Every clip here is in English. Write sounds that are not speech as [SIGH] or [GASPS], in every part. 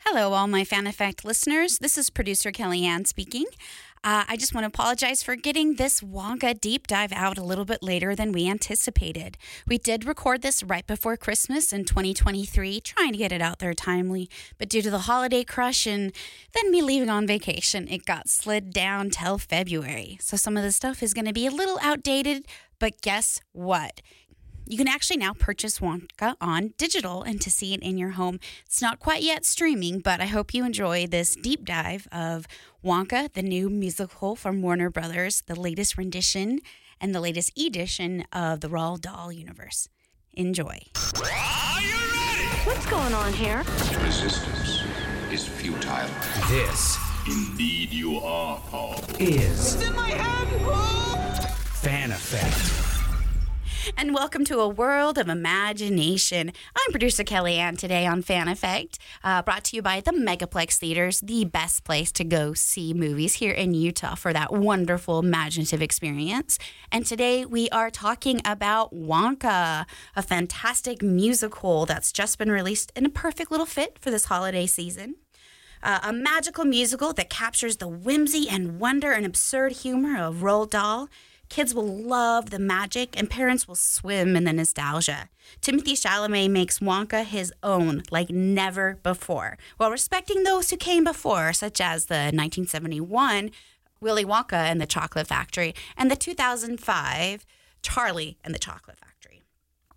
Hello, all my Fan Effect listeners. This is producer KellieAnn speaking. Uh, I just want to apologize for getting this Wonka deep dive out a little bit later than we anticipated. We did record this right before Christmas in 2023, trying to get it out there timely, but due to the holiday crush and then me leaving on vacation, it got slid down till February. So some of the stuff is going to be a little outdated, but guess what? You can actually now purchase Wonka on digital and to see it in your home. It's not quite yet streaming, but I hope you enjoy this deep dive of Wonka, the new musical from Warner Brothers, the latest rendition and the latest edition of the Roald Dahl universe. Enjoy. Are you ready? What's going on here? Resistance is futile. This Indeed, you are powerful. is in my hand! Fan Effect. And welcome to a world of imagination. I'm producer KellieAnn today on Fan Effect, uh, brought to you by the Megaplex Theaters, the best place to go see movies here in Utah for that wonderful imaginative experience. And today we are talking about Wonka, a fantastic musical that's just been released in a perfect little fit for this holiday season. Uh, a magical musical that captures the whimsy and wonder and absurd humor of Roald Dahl. Kids will love the magic, and parents will swim in the nostalgia. Timothée Chalamet makes Wonka his own like never before, while respecting those who came before, such as the 1971 Willy Wonka and the Chocolate Factory and the 2005 Charlie and the Chocolate Factory.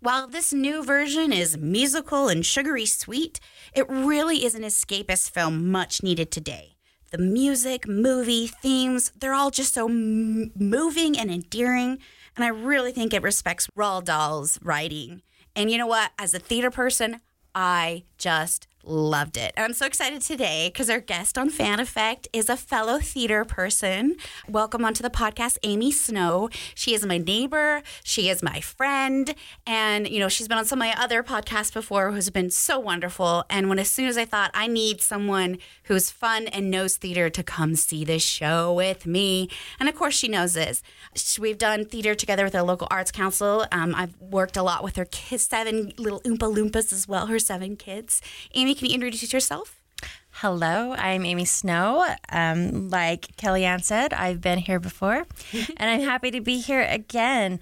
While this new version is musical and sugary sweet, it really is an escapist film much needed today. The music, movie, themes, they're all just so m- moving and endearing, and I really think it respects Roald Dahl's writing. And you know what? As a theater person, I just loved it. And I'm so excited today because our guest on Fan Effect is a fellow theater person. Welcome onto the podcast, Aimee Snow. She is my neighbor, she is my friend, and you know, she's been on some of my other podcasts before who's been so wonderful. And when as soon as I thought I need someone who's fun and knows theater to come see this show with me, and of course she knows this. We've done theater together with our local arts council. Um, I've worked a lot with her kids, seven little Oompa Loompas as well, her seven kids. Aimee, can you introduce yourself? Hello, I'm Aimee Snow. Um, like KellieAnn said, I've been here before, [LAUGHS] and I'm happy to be here again.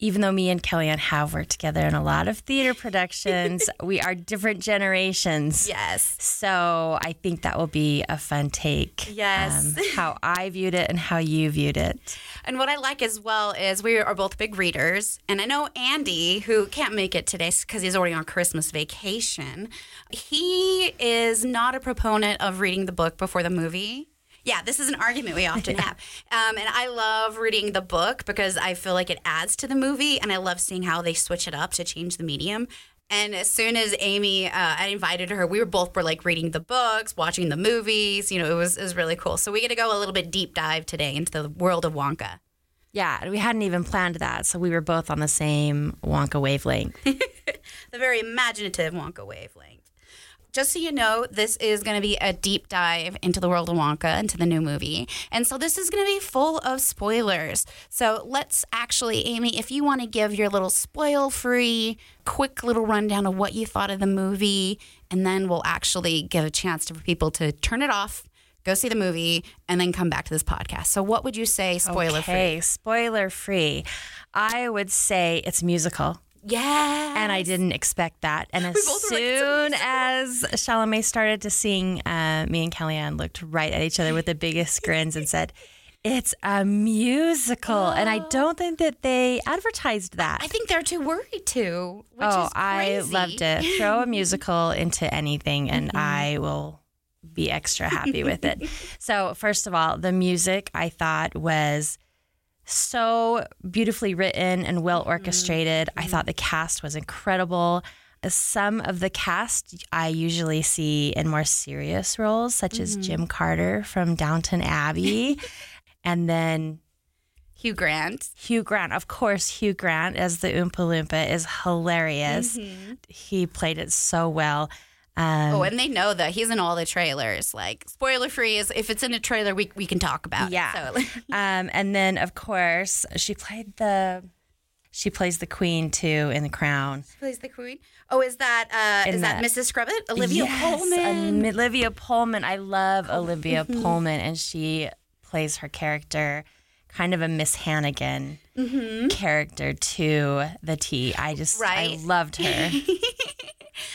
Even though me and KellieAnn have worked together in a lot of theater productions, [LAUGHS] we are different generations. Yes. So I think that will be a fun take. Yes. um, how I viewed it and how you viewed it. And what I like as well is we are both big readers. And I know Andy, who can't make it today because he's already on Christmas vacation, he is not a proponent of reading the book before the movie. Yeah, this is an argument we often [LAUGHS] have. Um, and I love reading the book because I feel like it adds to the movie. And I love seeing how they switch it up to change the medium. And as soon as Aimee, uh, I invited her, we were both were like reading the books, watching the movies. You know, it was, it was really cool. So we get to go a little bit deep dive today into the world of Wonka. Yeah, we hadn't even planned that, so we were both on the same Wonka wavelength. [LAUGHS] the very imaginative Wonka wavelength. Just so you know, this is going to be a deep dive into the world of Wonka, into the new movie. And so this is going to be full of spoilers. So let's actually, Aimee, if you want to give your little spoil free, quick little rundown of what you thought of the movie, and then we'll actually give a chance for people to turn it off. Go see the movie and then come back to this podcast. So, what would you say, spoiler free? Okay, spoiler free. I would say it's musical. Yeah. And I didn't expect that. And [LAUGHS] as were like, soon as Chalamet started to sing, uh, me and KellieAnn looked right at each other with the biggest [LAUGHS] grins and said, It's a musical. And I [GASPS] don't think that they advertised that. I think they're too worried to. Which oh, I loved it. Throw a musical [LAUGHS] into anything, and I will be extra happy with it. So, first of all, the music I thought was so beautifully written and well mm-hmm. orchestrated. I thought the mm-hmm. cast was incredible. Uh, some of the cast I usually see in more serious roles, such as mm-hmm. Jim Carter from Downton Abbey, [LAUGHS] and then Hugh Grant. Hugh Grant. Of course, Hugh Grant as the Oompa Loompa is hilarious. He played it so well. Um, Oh, and they know that he's in all the trailers. Like spoiler free is if it's in a trailer, we we can talk about. Yeah. It. So, [LAUGHS] [LAUGHS] um, and then, of course, she played the She plays the queen too in The Crown. Plays the queen. Oh, is that uh, is that that- Mrs. Scrubbit? Olivia Yes, Colman. um, Olivia Colman. I love Olivia [LAUGHS] Colman, and she plays her character kind of a Miss Hannigan character to the T. I just Right. I loved her.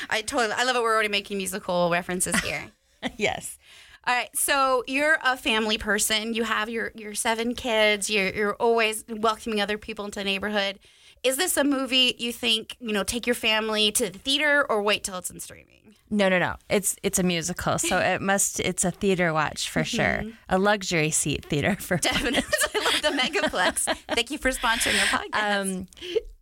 I totally. I love it. We're already making musical references here. [LAUGHS] yes. All right, so you're a family person. You have your your seven kids. You're you're always welcoming other people into the neighborhood. Is this a movie you think you know take your family to the theater or wait till it's in streaming? No, no, no. It's it's a musical, so it must. It's a theater watch for sure. A luxury seat theater for. Definitely, [LAUGHS] I love the Megaplex. Thank you for sponsoring our podcast. Um,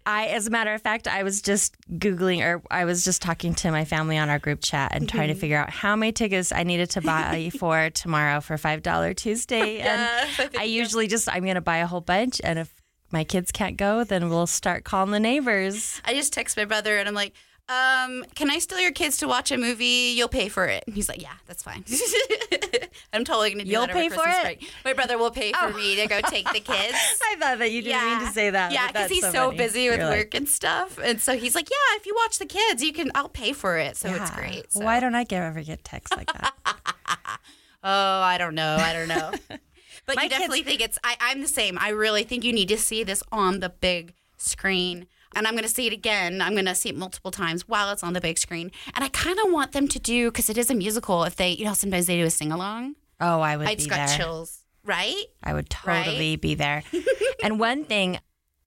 I, as a matter of fact, I was just googling, or I was just talking to my family on our group chat and trying to mm-hmm. figure out how many tickets I needed to buy [LAUGHS] for tomorrow for five dollar Tuesday. And I usually just I'm gonna buy a whole bunch, and if my kids can't go, then we'll start calling the neighbors. I just text my brother and I'm like, um, "Can I steal your kids to watch a movie? You'll pay for it." And he's like, "Yeah, that's fine." [LAUGHS] I'm totally gonna do You'll that over pay for it? Oh. break. My brother will pay for me to go take the [LAUGHS] kids. I thought that you didn't mean to say that. Yeah, because he's so, funny. busy with You're like, work and stuff, and so he's like, "Yeah, if you watch the kids, you can. I'll pay for it." So it's great. So. Why don't I ever get texts like that? [LAUGHS] Oh, I don't know. I don't know. but My you definitely kids- think it's. I, I'm the same. I really think you need to see this on the big screen. And I'm going to see it again. I'm going to see it multiple times while it's on the big screen. And I kind of want them to do because it is a musical. If they, you know, sometimes they do a sing along. Oh, I would I be just got there. chills. Right? I would totally be there. [LAUGHS] and one thing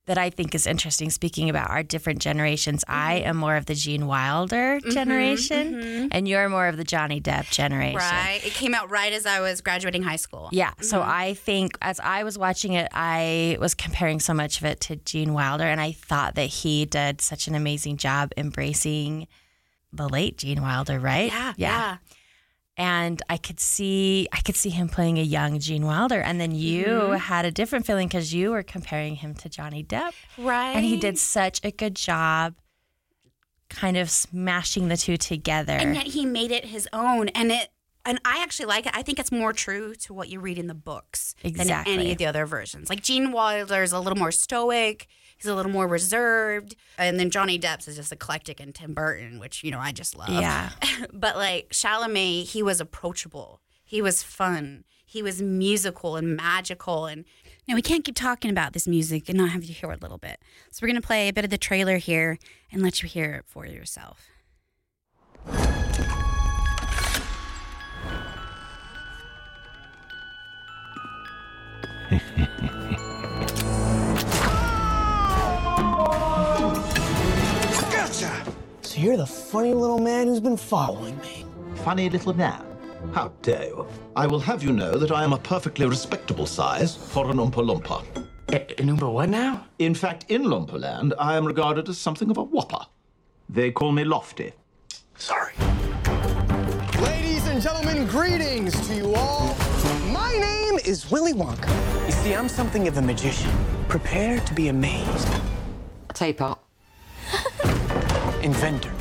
that I think is interesting, speaking about our different generations, I Mm-hmm. am more of the Gene Wilder mm-hmm, generation, mm-hmm. and you're more of the Johnny Depp generation. Right. It came out right as I was graduating high school. Yeah. So mm-hmm. I think as I was watching it, I was comparing so much of it to Gene Wilder, and I thought that he did such an amazing job embracing the late Gene Wilder, right? Yeah. Yeah. And I could see I could see him playing a young Gene Wilder, and then you Mm-hmm. had a different feeling because you were comparing him to Johnny Depp, Right. and he did such a good job, kind of smashing the two together. and yet he made it his own and it and I actually like it. I think it's more true to what you read in the books than Exactly. any of the other versions. Like Gene Wilder is a little more stoic, he's a little more reserved, and then Johnny Depp's is just eclectic and Tim Burton, which you know I just love. Yeah. [LAUGHS] but like Chalamet, he was approachable. He was fun. He was musical and magical and now we can't keep talking about this music and not have you hear it a little bit. So we're gonna play a bit of the trailer here and let you hear it for yourself. [LAUGHS] So you're the funny little man who's been following me. Funny little man. How dare you? I will have you know that I am a perfectly respectable size for an Oompa Loompa. Number what now? In fact, in Loompa I am regarded as something of a whopper. They call me Lofty. Sorry. Ladies and gentlemen, greetings to you all. My name is Willy Wonka. You see, I'm something of a magician. Prepare to be amazed. Teapot. [LAUGHS] Inventor.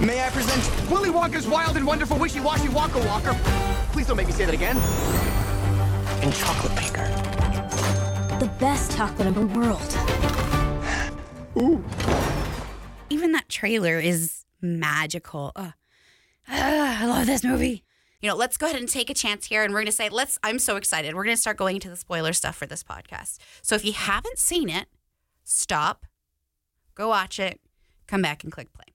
May I present Willy Wonka's wild and wonderful wishy-washy Wonka Walker? Please don't make me say that again. And chocolate maker. The best chocolate in the world. Ooh. Even that trailer is magical. Ugh. Ah, I love this movie. You know, let's go ahead and take a chance here and we're going to say, let's, I'm so excited. We're going to start going into the spoiler stuff for this podcast. So if you haven't seen it, stop, go watch it, come back and click play.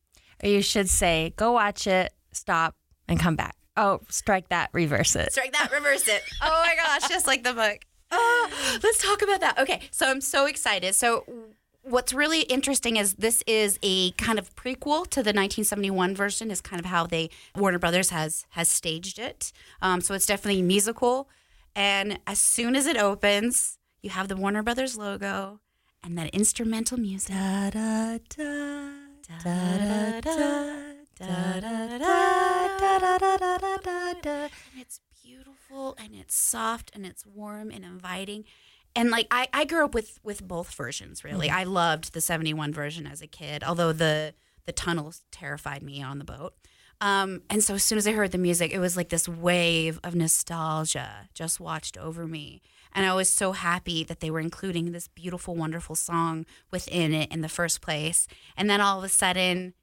or you should say, "Go watch it, stop, and come back." Oh, strike that, reverse it. Strike that, reverse it. [LAUGHS] Oh my gosh, just like the book. Oh, let's talk about that. Okay, so I'm so excited. So, what's really interesting is this is a kind of prequel to the 1971 version. Is kind of how they Warner Brothers has has staged it. Um, so it's definitely musical. And as soon as it opens, you have the Warner Brothers logo and that instrumental music. Da, da, da, and it's beautiful and it's soft and it's warm and inviting. And like I, I grew up with with both versions really. Mm-hmm. I loved the 71 version as a kid, although the the tunnels terrified me on the boat. Um, and so as soon as I heard the music, it was like this wave of nostalgia just watched over me. And I was so happy that they were including this beautiful, wonderful song within it in the first place. And then all of a sudden,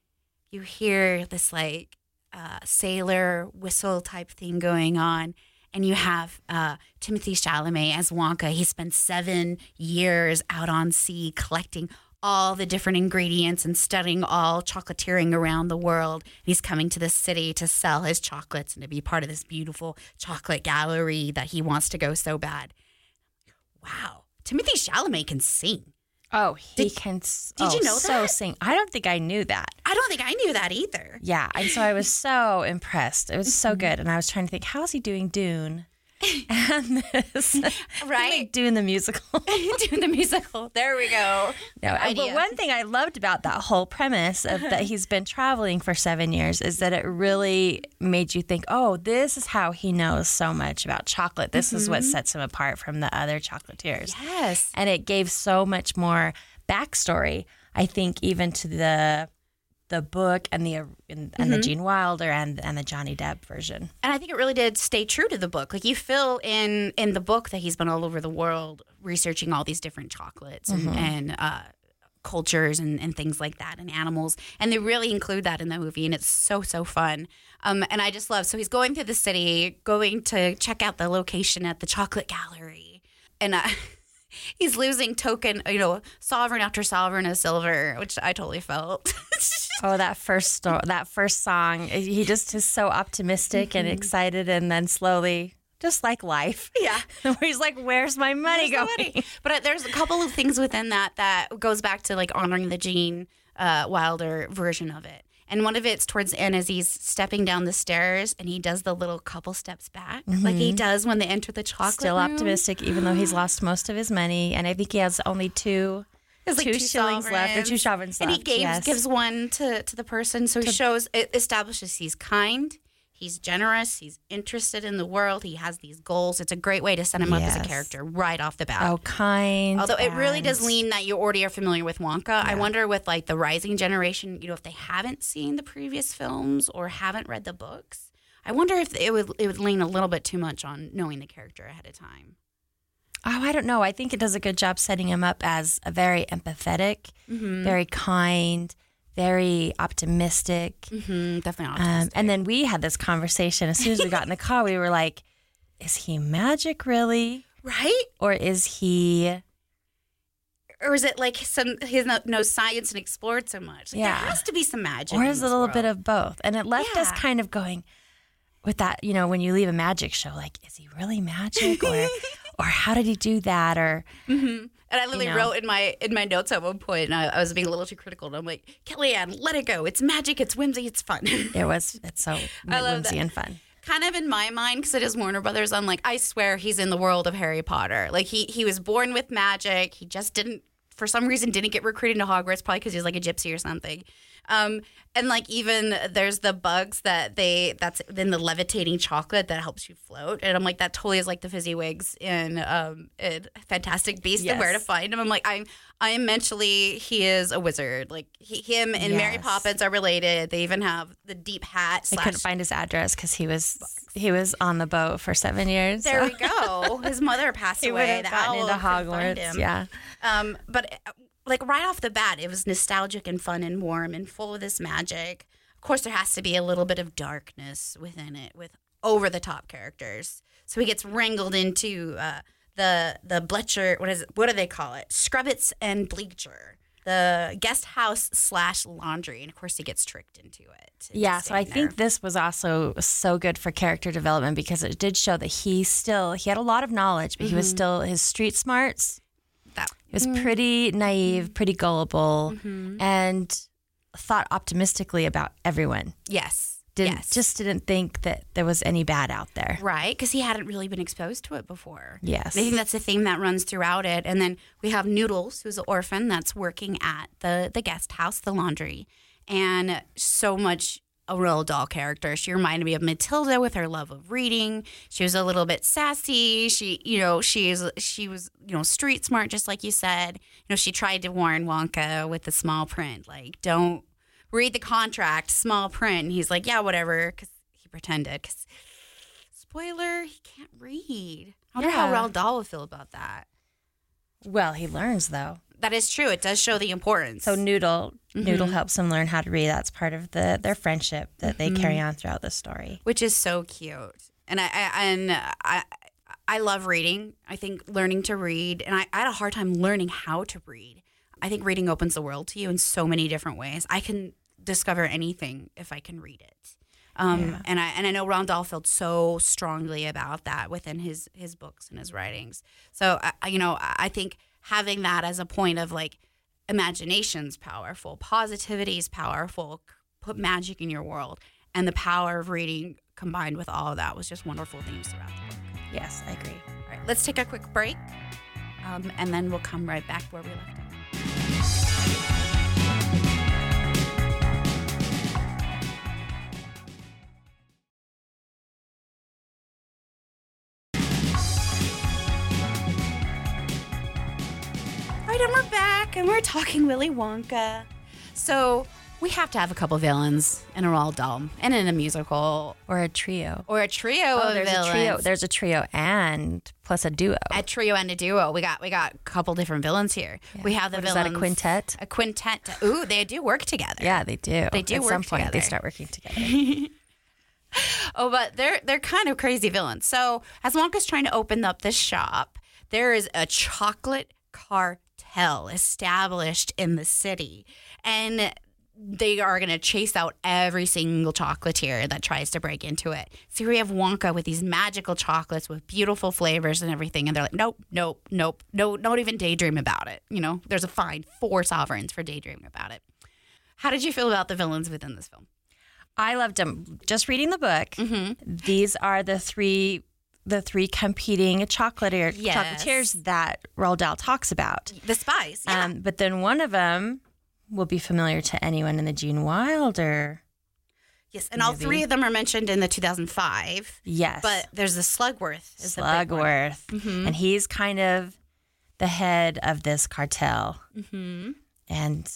you hear this like uh, sailor whistle type thing going on. And you have uh, Timothée Chalamet as Wonka. He spent seven years out on sea collecting all the different ingredients and studying all chocolatiering around the world. He's coming to this city to sell his chocolates and to be part of this beautiful chocolate gallery that he wants to go so bad. Wow. Timothée Chalamet can sing. Oh, he Did- can. did you oh, know so that? sing? I don't think I knew that. I don't think I knew that either. Yeah, and so I was [LAUGHS] so impressed. It was Mm-hmm. so good, and I was trying to think, how is he doing Dune? [LAUGHS] And this, [LAUGHS] Right? like Dune the musical. [LAUGHS] Doing the musical. There we go. No, Idea. but one thing I loved about that whole premise of that he's been traveling for seven years is that it really made you think, oh, this is how he knows so much about chocolate. This is Mm-hmm. what sets him apart from the other chocolatiers. Yes. And it gave so much more backstory, I think, even to the the book and the and, and the Mm-hmm. Gene Wilder and and the Johnny Depp version. And I think it really did stay true to the book. Like you feel in in the book that he's been all over the world researching all these different chocolates and, and uh, cultures and, and things like that and animals. And they really include that in the movie and it's so so fun. Um, and I just love so he's going through the city, going to check out the location at the chocolate gallery. And uh, [LAUGHS] [LAUGHS] he's losing token, you know, sovereign after sovereign of silver, which I totally felt. [LAUGHS] Oh, that first sto- that first song, he just is so optimistic and excited, and then slowly, just like life, [LAUGHS] yeah. where he's like, "Where's my money Where's the going?" money? But uh, there's a couple of things within that that goes back to like honoring the Gene uh, Wilder version of it. And one of it's towards the end as he's stepping down the stairs and he does the little couple steps back, like he mm-hmm. does when they enter the chocolate. Still room. optimistic, even though he's lost most of his money, and I think he has only two. There's like two two shillings left, or two sovereigns. sovereigns and he left, gives yes. gives one to to the person. So he shows it establishes he's kind, he's generous, he's interested in the world, he has these goals. It's a great way to set him up as a character right off the bat. Oh, kind. Although it really does lean that you already are familiar with Wonka. I wonder with like the rising generation, you know, if they haven't seen the previous films or haven't read the books. I wonder if it would it would lean a little bit too much on knowing the character ahead of time. Oh, I don't know. I think it does a good job setting him up as a very empathetic, Mm-hmm. very kind, very optimistic. Mm, definitely Um, and then we had this conversation as soon as we got in the car. We were like, "Is he magic really, right? or is he?" Or is it like some he no, knows science and explored so much? Like, Yeah. there has to be some magic. or is a little bit of both? And it left us kind of going with that, you know, when you leave a magic show, like, is he really magic, or [LAUGHS] or how did he do that, or And I literally know. wrote in my in my notes at one point, and I, I was being a little too critical. And I'm like, KellieAnn, let it go. It's magic. It's whimsy. It's fun. [LAUGHS] it was it's so [LAUGHS] I love whimsy that. and fun. kind of in my mind because it is Warner Brothers. I'm like, I swear he's in the world of Harry Potter. Like he he was born with magic. He just didn't for some reason didn't get recruited into Hogwarts, probably because he was like a gypsy or something. Um, and like even there's the bugs that they that's in the levitating chocolate that helps you float. And I'm like, that totally is like the fizzy wigs in um in Fantastic Beasts and where to find him. I'm like, I'm I am mentally he is a wizard. Like he, him and Mary Poppins are related. They even have the deep hat. I couldn't find his address because he was he was on the boat for seven years. There so we go. His mother passed [LAUGHS] He would away. have The gotten into Hogwarts. Yeah. Um, but like right off the bat, it was nostalgic and fun and warm and full of this magic. Of course, there has to be a little bit of darkness within it with over the top characters. So he gets wrangled into uh, the the Bletcher. What is it? What do they call it? Scrubbits and Bleacher. The guest house slash laundry, and of course he gets tricked into it. into Yeah, so I staying think this was also so good for character development because it did show that he still he had a lot of knowledge, but he was still his street smarts. That- He was mm. pretty naive, mm-hmm. pretty gullible, mm-hmm. and thought optimistically about everyone. yes, Didn't yes, just didn't think that there was any bad out there. Right, because he hadn't really been exposed to it before. Yes. And I think that's the theme that runs throughout it. And then we have Noodles, who's an orphan that's working at the the guest house, the laundry, and so much a real doll character. She reminded me of Matilda with her love of reading. She was a little bit sassy. She, you know, she's she was, you know, street smart, just like you said. You know, she tried to warn Wonka with the small print, like don't read the contract, small print. And he's like, yeah, whatever, because he pretended. Because spoiler, he can't read. I wonder how Yeah. Roald Dahl would feel about that. Well, he learns though. That is true. It does show the importance. So Noodle, Noodle Mm-hmm. helps him learn how to read. That's part of the their friendship that they carry on throughout the story. which is so cute. And I, I and I I love reading. I think learning to read, and I, I had a hard time learning how to read. I think reading opens the world to you in so many different ways. I can discover anything if I can read it. Um, and I and I know Roald Dahl felt so strongly about that within his his books and his writings. So I, you know I think having that as a point of like imagination's powerful, positivity is powerful, put magic in your world, and the power of reading combined with all of that was just wonderful themes throughout the book. Yes, I agree. All right, let's take a quick break, um, and then we'll come right back where we left off. Back, and we're talking Willy Wonka. So we have to have a couple villains in a Roald Dahl and in a musical Or a trio. or a trio Oh, of there's villains. a trio. There's a trio and plus a duo. a trio and a duo. We got we got a couple different villains here. We have the What is villains. that, a quintet? A quintet. Ooh, they do work together. yeah, they do. They do At work some point, they start working [LAUGHS] together. Oh, but they're they're kind of crazy villains. So as Wonka's trying to open up this shop, there is a chocolate cartel established in the city, and they are going to chase out every single chocolatier that tries to break into it. So we have Wonka with these magical chocolates with beautiful flavors and everything, and they're like, nope, nope, nope, no, don't even daydream about it. You know, there's a fine four sovereigns for daydreaming about it. How did you feel about the villains within this film? I loved them. Just reading the book, mm-hmm. these are the three the three competing chocolatier Yes. chocolatiers that Roald Dahl talks about. The spies, yeah. Um, but then one of them will be familiar to anyone in the Gene Wilder. Yes, and all three of them are mentioned in the 2005. Yes, But there's the Slugworth. Is the big one. Slugworth, and he's kind of the head of this cartel. Mm-hmm. And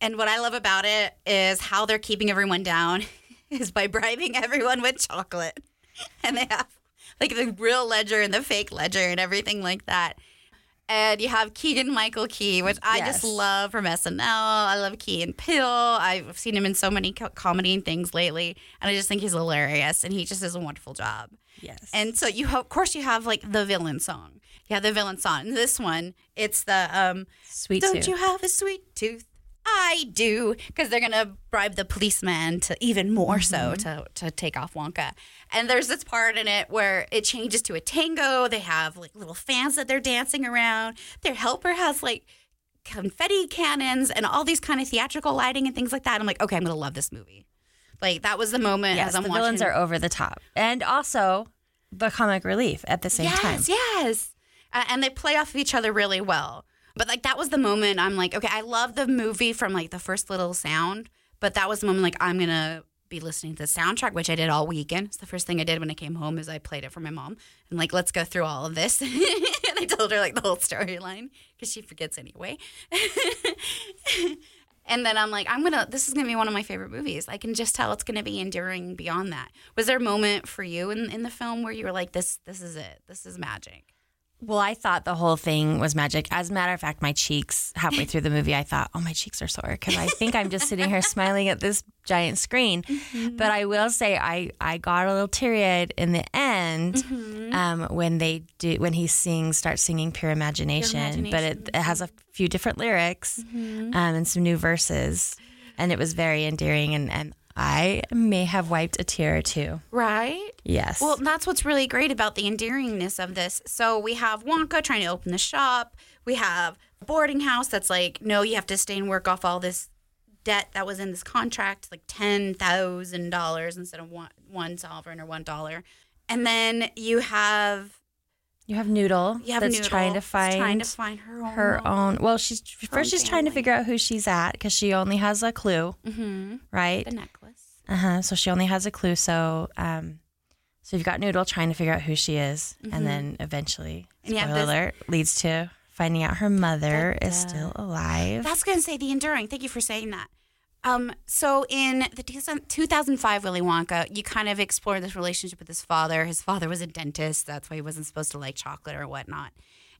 And what I love about it is how they're keeping everyone down [LAUGHS] is by bribing everyone with chocolate. [LAUGHS] And they have like the real ledger and the fake ledger and everything like that. And you have Keegan Michael Key, which I just love from SNL. I love Key and Peele. I've seen him in so many co- comedy and things lately, and I just think he's hilarious. And he just does a wonderful job. yes, And so you, have, of course, you have like the villain song. Yeah, the villain song. In this one, it's the um, sweet "Don't tooth. you have a sweet tooth?" I do, because they're gonna bribe the policeman to even more so to to take off Wonka. And there's this part in it where it changes to a tango. They have like little fans that they're dancing around. Their helper has like confetti cannons and all these kind of theatrical lighting and things like that. I'm like, okay, I'm gonna love this movie. Like that was the moment yes, as I'm the watching. villains are over the top, and also the comic relief at the same yes, time. Yes, Uh, and they play off of each other really well. But like that was the moment I'm like, okay, I love the movie from like the first little sound, but that was the moment like I'm gonna be listening to the soundtrack, which I did all weekend. It's the first thing I did when I came home is I played it for my mom and like let's go through all of this. [LAUGHS] and I told her like the whole storyline because she forgets anyway. [LAUGHS] And then I'm like, I'm gonna. This is gonna be one of my favorite movies. I can just tell it's gonna be enduring beyond that. Was there a moment for you in, in the film where you were like, this this is it. This is magic. Well, I thought the whole thing was magic. As a matter of fact, my cheeks halfway through the movie, I thought, "Oh, my cheeks are sore," because I think I'm just sitting here [LAUGHS] smiling at this giant screen. Mm-hmm. But I will say, I I got a little teary-eyed in the end Mm-hmm. um, when they do when he sings, starts singing "Pure Imagination." But it, it has a few different lyrics Mm-hmm. um, and some new verses, and it was very endearing. And and I may have wiped a tear or two. Right. Yes. Well, that's what's really great about the endearingness of this. So we have Wonka trying to open the shop. We have a boarding house that's like, no, you have to stay and work off all this debt that was in this contract, like ten thousand dollars instead of one one sovereign or one dollar. And then you have you have Noodle. you have that's Noodle trying to find trying to find her own her own. Well, she's first she's trying to figure out who she's at because she only has a clue, mm-hmm. right? the necklace. Uh huh. So she only has a clue. So, um, so you've got Noodle trying to figure out who she is, and then eventually, Mm-hmm. And you have spoiler this- alert, leads to finding out her mother is still alive. That's going to say the enduring. Thank you for saying that. Um, so in the 2005 Willy Wonka, you kind of explore this relationship with his father. His father was a dentist. That's why he wasn't supposed to like chocolate or whatnot.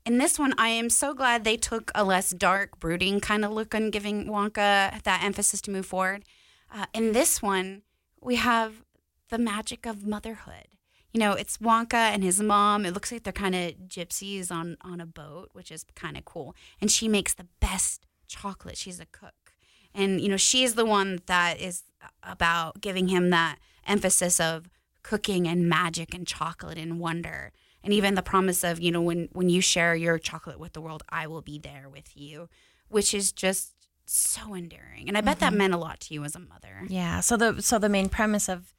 In this one, I am so glad they took a less dark, brooding kind of look on giving Wonka that emphasis to move forward. Uh, in this one, we have the magic of motherhood. You know, it's Wonka and his mom. It looks like they're kind of gypsies on on a boat, which is kind of cool. And she makes the best chocolate. She's a cook. And you know, she's the one that is about giving him that emphasis of cooking and magic and chocolate and wonder. And even the promise of, you know, when when you share your chocolate with the world, I will be there with you, which is just so endearing. And I bet that meant a lot to you as a mother. Yeah. So the so the main premise of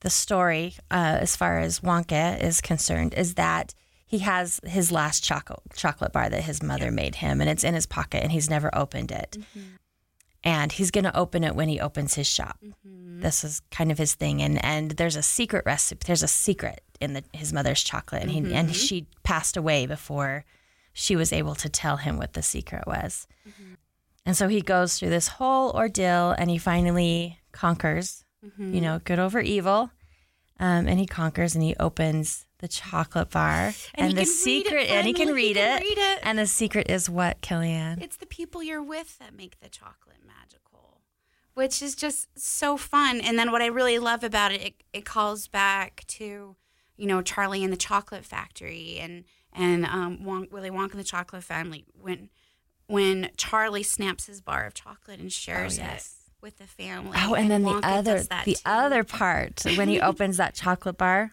the story, uh, as far as Wonka is concerned, is that he has his last chocolate chocolate bar that his mother made him, and it's in his pocket, and he's never opened it. And he's going to open it when he opens his shop. This is kind of his thing, and and there's a secret recipe. There's a secret in the his mother's chocolate, and he and she passed away before she was able to tell him what the secret was. And so he goes through this whole ordeal and he finally conquers, Mm-hmm. you know, good over evil. Um, and he conquers and he opens the chocolate bar. And he the read secret, and he can, finally. He read, can it. read it. And the secret is what, KellieAnn? It's the people you're with that make the chocolate magical, which is just so fun. And then what I really love about it, it, it calls back to, you know, Charlie and the Chocolate Factory and and um, Won- Willy Wonka and the Chocolate Family. When when Charlie snaps his bar of chocolate and shares yes. it with the family. Oh, and then the other the too. other part when he opens that chocolate bar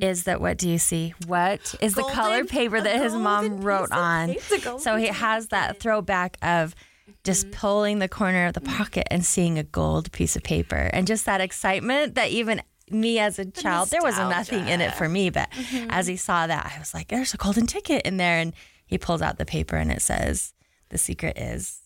is that what do you see? What is the Mm-hmm. Color paper that his mom wrote on? golden So he has that throwback of just Mm-hmm. pulling the corner of the pocket and seeing a gold piece of paper and just that excitement that even me as a child, there was nothing in it for me, but Mm-hmm. as he saw that, I was like, there's a golden ticket in there. And he pulls out the paper and it says, the secret is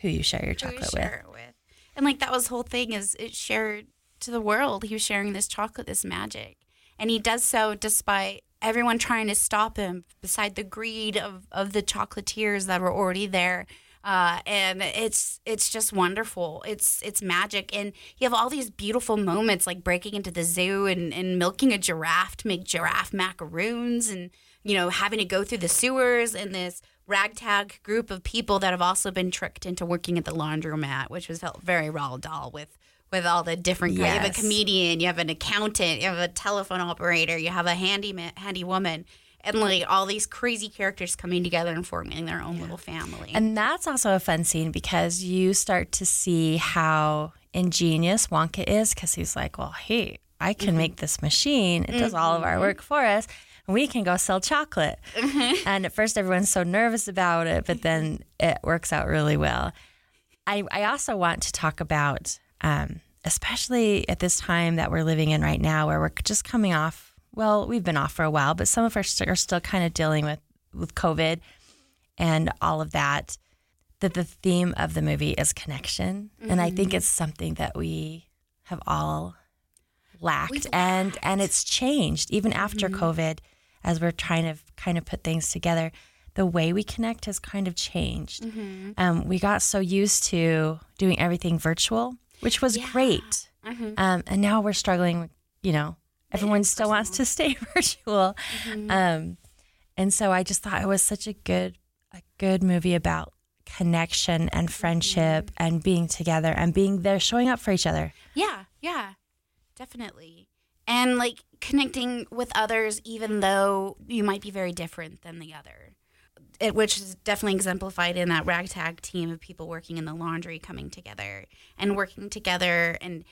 who you share your who you chocolate share with. it with. And like that was whole thing is it shared to the world. He was sharing this chocolate, this magic. And he does so despite everyone trying to stop him, beside the greed of, of the chocolatiers that were already there. Uh, and it's it's just wonderful. It's it's magic, and you have all these beautiful moments like breaking into the zoo and, and milking a giraffe to make giraffe macaroons, and you know having to go through the sewers and this ragtag group of people that have also been tricked into working at the laundromat, which was felt very Roald Dahl with with all the different. You have a comedian, you have an accountant, you have a telephone operator, you have a handyman, handy woman, and like all these crazy characters coming together and forming their own little family. And that's also a fun scene because you start to see how ingenious Wonka is because he's like, well, hey, I can Mm-hmm. make this machine. It does all of our work for us. We can go sell chocolate. Mm-hmm. and at first, everyone's so nervous about it, but then it works out really well. I, I also want to talk about, um, especially at this time that we're living in right now, where we're just coming off. Well, we've been off for a while, but some of us are still kind of dealing with with COVID and all of that. That the theme of the movie is connection, and I think it's something that we have all lacked, We've and and it's changed even after COVID, as we're trying to kind of put things together. The way we connect has kind of changed. Um, we got so used to doing everything virtual, which was great, um, and now we're struggling. You know, everyone still wants to stay [LAUGHS] virtual, um, and so I just thought it was such a good a good movie about connection and friendship and being together and being there, showing up for each other. Yeah, yeah, definitely. And like connecting with others, even though you might be very different than the other, it, which is definitely exemplified in that ragtag team of people working in the laundry coming together and working together. And,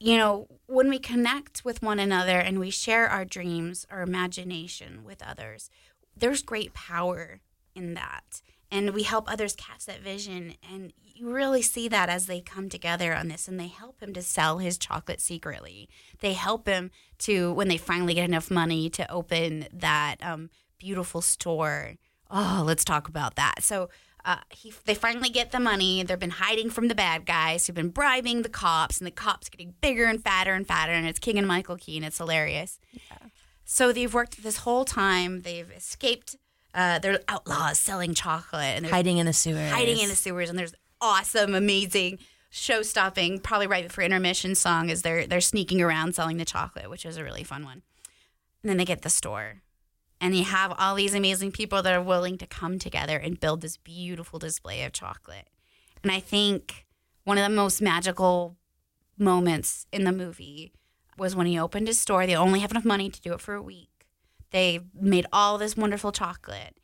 you know, when we connect with one another and we share our dreams, our imagination with others, there's great power in that. And we help others catch that vision. And you really see that as they come together on this and they help him to sell his chocolate secretly. They help him to, when they finally get enough money, to open that um, beautiful store. Oh, let's talk about that. So, uh, he, they finally get the money. They've been hiding from the bad guys who've been bribing the cops, and the cops getting bigger and fatter and fatter. And it's Keegan Michael Key, it's hilarious. Yeah. So they've worked this whole time. They've escaped. Uh, they're outlaws selling chocolate and Hiding in the sewers. hiding in the sewers. And there's awesome, amazing show stopping, probably right before intermission song is they're they're sneaking around selling the chocolate, which is a really fun one. And then they get the store. And you have all these amazing people that are willing to come together and build this beautiful display of chocolate. And I think one of the most magical moments in the movie was when he opened his store. They only have enough money to do it for a week. They made all this wonderful chocolate.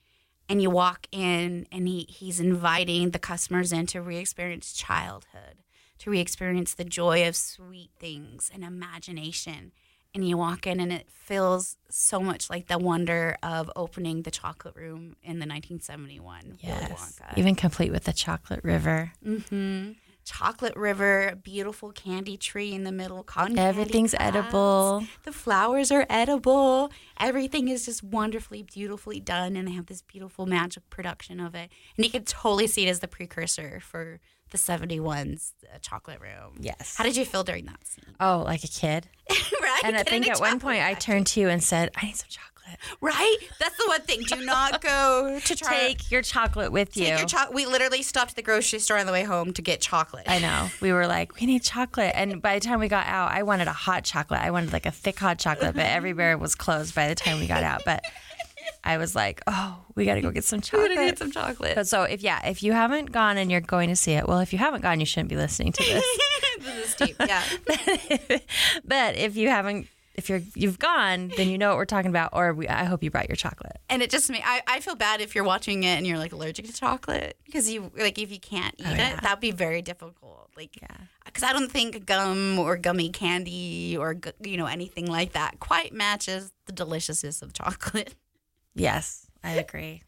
And you walk in and he, he's inviting the customers in to re-experience childhood, to re-experience the joy of sweet things and imagination. And you walk in and it feels so much like the wonder of opening the chocolate room in the 1971 Yes. Even complete with the chocolate river. hmm Chocolate river, beautiful candy tree in the middle. Cotton Everything's edible. The flowers are edible. Everything is just wonderfully, beautifully done, and they have this beautiful magic production of it. And you can totally see it as the precursor for the 71's uh, chocolate room. Yes. How did you feel during that scene? Oh, like a kid. [LAUGHS] right? And I think at one point I turned to you and said, I need some chocolate. Right? That's the one thing. Do not go [LAUGHS] to try. Take your chocolate with you. Chocolate. We literally stopped at the grocery store on the way home to get chocolate. I know. We were like, we need chocolate. And by the time we got out, I wanted a hot chocolate. I wanted like a thick hot chocolate, but everywhere was closed by the time we got out. But I was like, oh, we got to go get some [LAUGHS] chocolate. get some chocolate. But so if yeah, if you haven't gone and you're going to see it, well, if you haven't gone, you shouldn't be listening to this. [LAUGHS] this is deep. Yeah. [LAUGHS] but if you haven't, if you're you've gone, then you know what we're talking about. Or we, I hope you brought your chocolate. And it just me. I, I feel bad if you're watching it and you're like allergic to chocolate because you like if you can't oh, eat yeah. it, that'd be very difficult. Like, Yeah. because I don't think gum or gummy candy or you know anything like that quite matches the deliciousness of chocolate. Yes, I [LAUGHS] agree.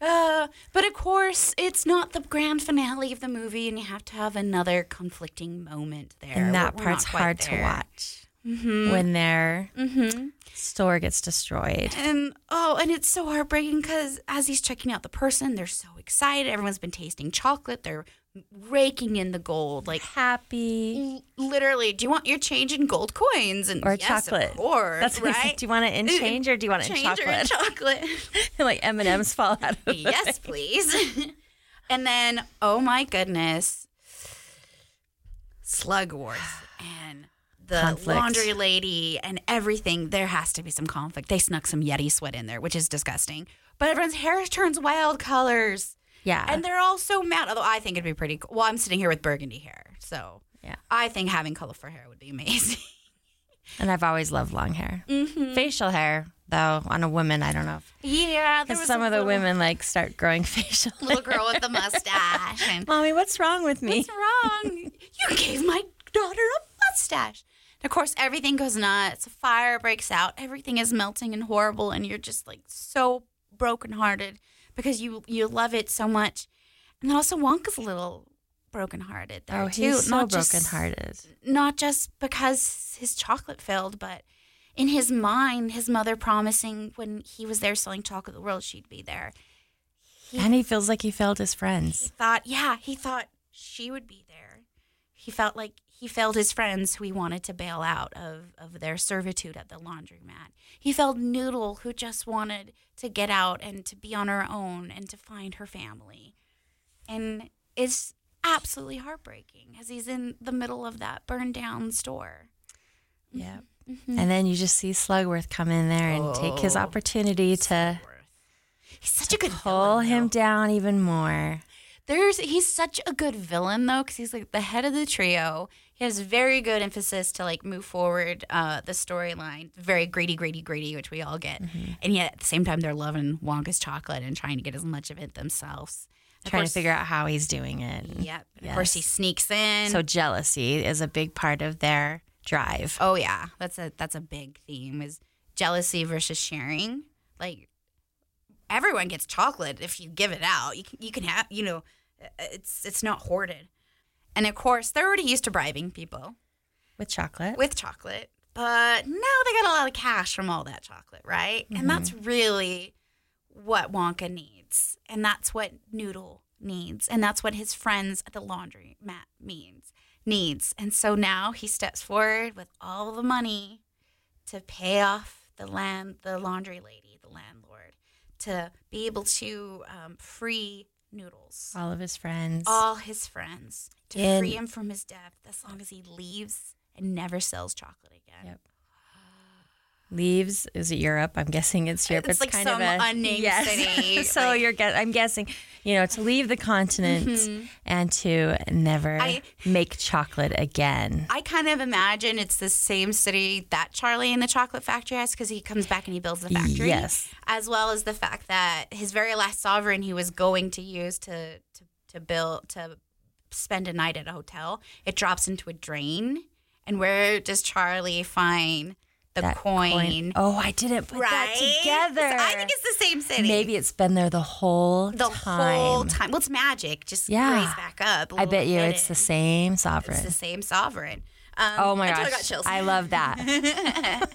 Uh, but of course, it's not the grand finale of the movie, and you have to have another conflicting moment there. And that We're- part's hard to there. watch when their store gets destroyed. And oh, and it's so heartbreaking because as he's checking out the person, they're so excited. Everyone's been tasting chocolate. They're raking in the gold. Like Happy literally, do you want your change in gold coins and or yes, chocolate. Of course, That's right. Mm-hmm. Do you want it in change or do you want it in chocolate? chocolate. [LAUGHS] like M and M's fall out of [LAUGHS] yes, please. [LAUGHS] and then, oh my goodness, Slugworth and the Conflict. laundry lady and everything. There has to be some conflict. They snuck some Yeti sweat in there, which is disgusting. But everyone's hair turns wild colors. Yeah. And they're all so mad. Although I think it'd be pretty cool. Well, I'm sitting here with burgundy hair. So Yeah. I think having colorful hair would be amazing. [LAUGHS] And I've always loved long hair. Mm-hmm. Facial hair, though, on a woman, I don't know. if- yeah. There Because some of the little- women like start growing [LAUGHS] facial. Little girl with the mustache. And [LAUGHS] Mommy, what's wrong with me? What's wrong? You gave my daughter a mustache. And of course, everything goes nuts. A fire breaks out. Everything is melting and horrible, and you're just like so brokenhearted because you you love it so much. And then also Wonka's a little brokenhearted there Oh, too. he's so not just, brokenhearted. Not just because his chocolate failed, but in his mind, his mother promising when he was there selling chocolate the world, she'd be there. And he feels like he failed his friends. He thought, yeah, he thought she would be there. He felt like he failed his friends who he wanted to bail out of, of their servitude at the laundromat. He failed Noodle, who just wanted to get out and to be on her own and to find her family. And it's absolutely heartbreaking as he's in the middle of that burned down store. Yeah. Mm-hmm. Mm-hmm. And then you just see Slugworth come in there and take his oh. opportunity to He's such a good pull villain, him down even more. There's he's such a good villain though, because he's like the head of the trio. He has very good emphasis to like move forward uh, the storyline. Very greedy, greedy, greedy, which we all get. And yet at the same time, they're loving Wonka's chocolate and trying to get as much of it themselves. Of Trying course- to figure out how he's doing it. Yep. Of course, he sneaks in. So jealousy is a big part of their drive. oh yeah, that's a that's a big theme is jealousy versus sharing. Like everyone gets chocolate if you give it out. You can, you can have you know, it's it's not hoarded. And of course, they're already used to bribing people. With chocolate. with chocolate, but now they got a lot of cash from all that chocolate, right? And that's really what Wonka needs, and that's what Noodle needs, and that's what his friends at the laundry mat means needs. And so now he steps forward with all the money to pay off the land, the laundry lady, the landlord, to be able to um, free Noodles, All of his friends. all his friends, to In- free him from his debt as long as he leaves and never sells chocolate again. Yep. Leaves is it Europe? I'm guessing it's Europe. It's like kind some of a unnamed city, [LAUGHS] so like- you're guess I'm guessing, you know, to leave the continent mm-hmm. and to never I- make chocolate again. I kind of imagine it's the same city that Charlie in the chocolate factory has because he comes back and he builds the factory. Yes. As well as the fact that his very last sovereign he was going to use to, to, to build, to spend a night at a hotel, it drops into a drain. And where does Charlie find the That coin? Oh, I didn't put right? that together. I think it's the same city. Maybe it's been there the whole time. the time. whole time. Well, it's magic. Just Yeah. raise back up. I bet you it's the same. sovereign. It's the same sovereign. Um, oh my I gosh. chills. I love that. [LAUGHS]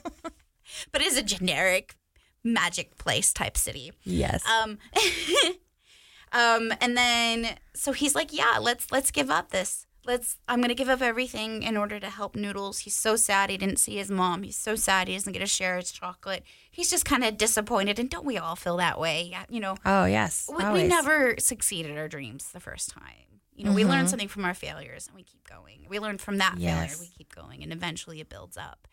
but it is a generic magic place type city. yes. Um, [LAUGHS] um, and then so he's like, yeah, let's let's give up this. Let's. I'm gonna give up everything in order to help Noodles. He's so sad he didn't see his mom. He's so sad he doesn't get to share his chocolate. He's just kind of disappointed, and don't we all feel that way? Yeah, You know, oh, yes. we, we never succeeded our dreams the first time. You know, we learn something from our failures and we keep going. We learn from that failure, Yes. we keep going, and eventually it builds up.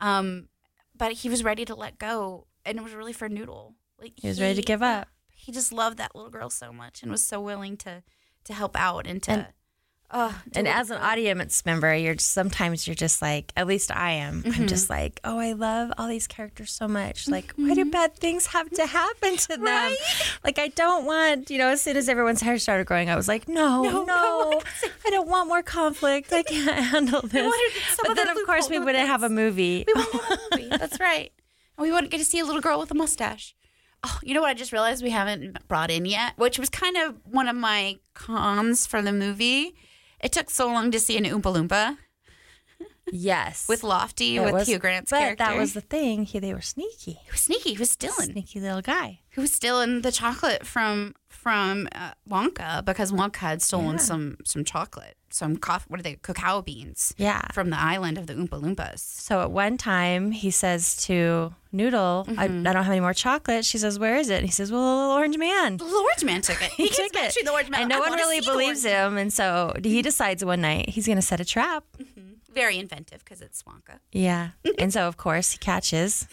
Um, but he was ready to let go, and it was really for Noodle. Like He was ready to give up. He just loved that little girl so much and was so willing to to help out and to. And- do And as an audience member, you're just, sometimes you're just like, at least I am. Mm-hmm. I'm just like, oh, I love all these characters so much. Like, why do bad things have to happen to them? Right? Like, I don't want, you know, as soon as everyone's hair started growing, I was like, no, no, no, [LAUGHS] I don't want more conflict. I can't [LAUGHS] handle this. But then, of course, we wouldn't have a movie. We wouldn't have a movie. [LAUGHS] That's right. And we wouldn't get to see a little girl with a mustache. Oh, you know what I just realized we haven't brought in yet, which was kind of one of my cons for the movie. It took so long to see an Oompa Loompa yes. with Lofty, It with was- Hugh Grant's but character. that was the thing. He, they were sneaky. he was sneaky. He was stealing. Sneaky little guy. He was stealing the chocolate from from uh, Wonka because Wonka had stolen some some chocolate, some coffee. What are they? Cacao beans. Yeah. From the island of the Oompa Loompas. So at one time, he says to Noodle, I, I mm-hmm. don't have any more chocolate. She says, Where is it? And he says, Well, the little orange man. The orange man took it. [LAUGHS] He, took keeps mentioning the orange man. And no I one really believes him. And so he mm-hmm. decides one night he's going to set a trap. Mm-hmm. Very inventive because it's Wonka. Yeah. and so, of course, he catches.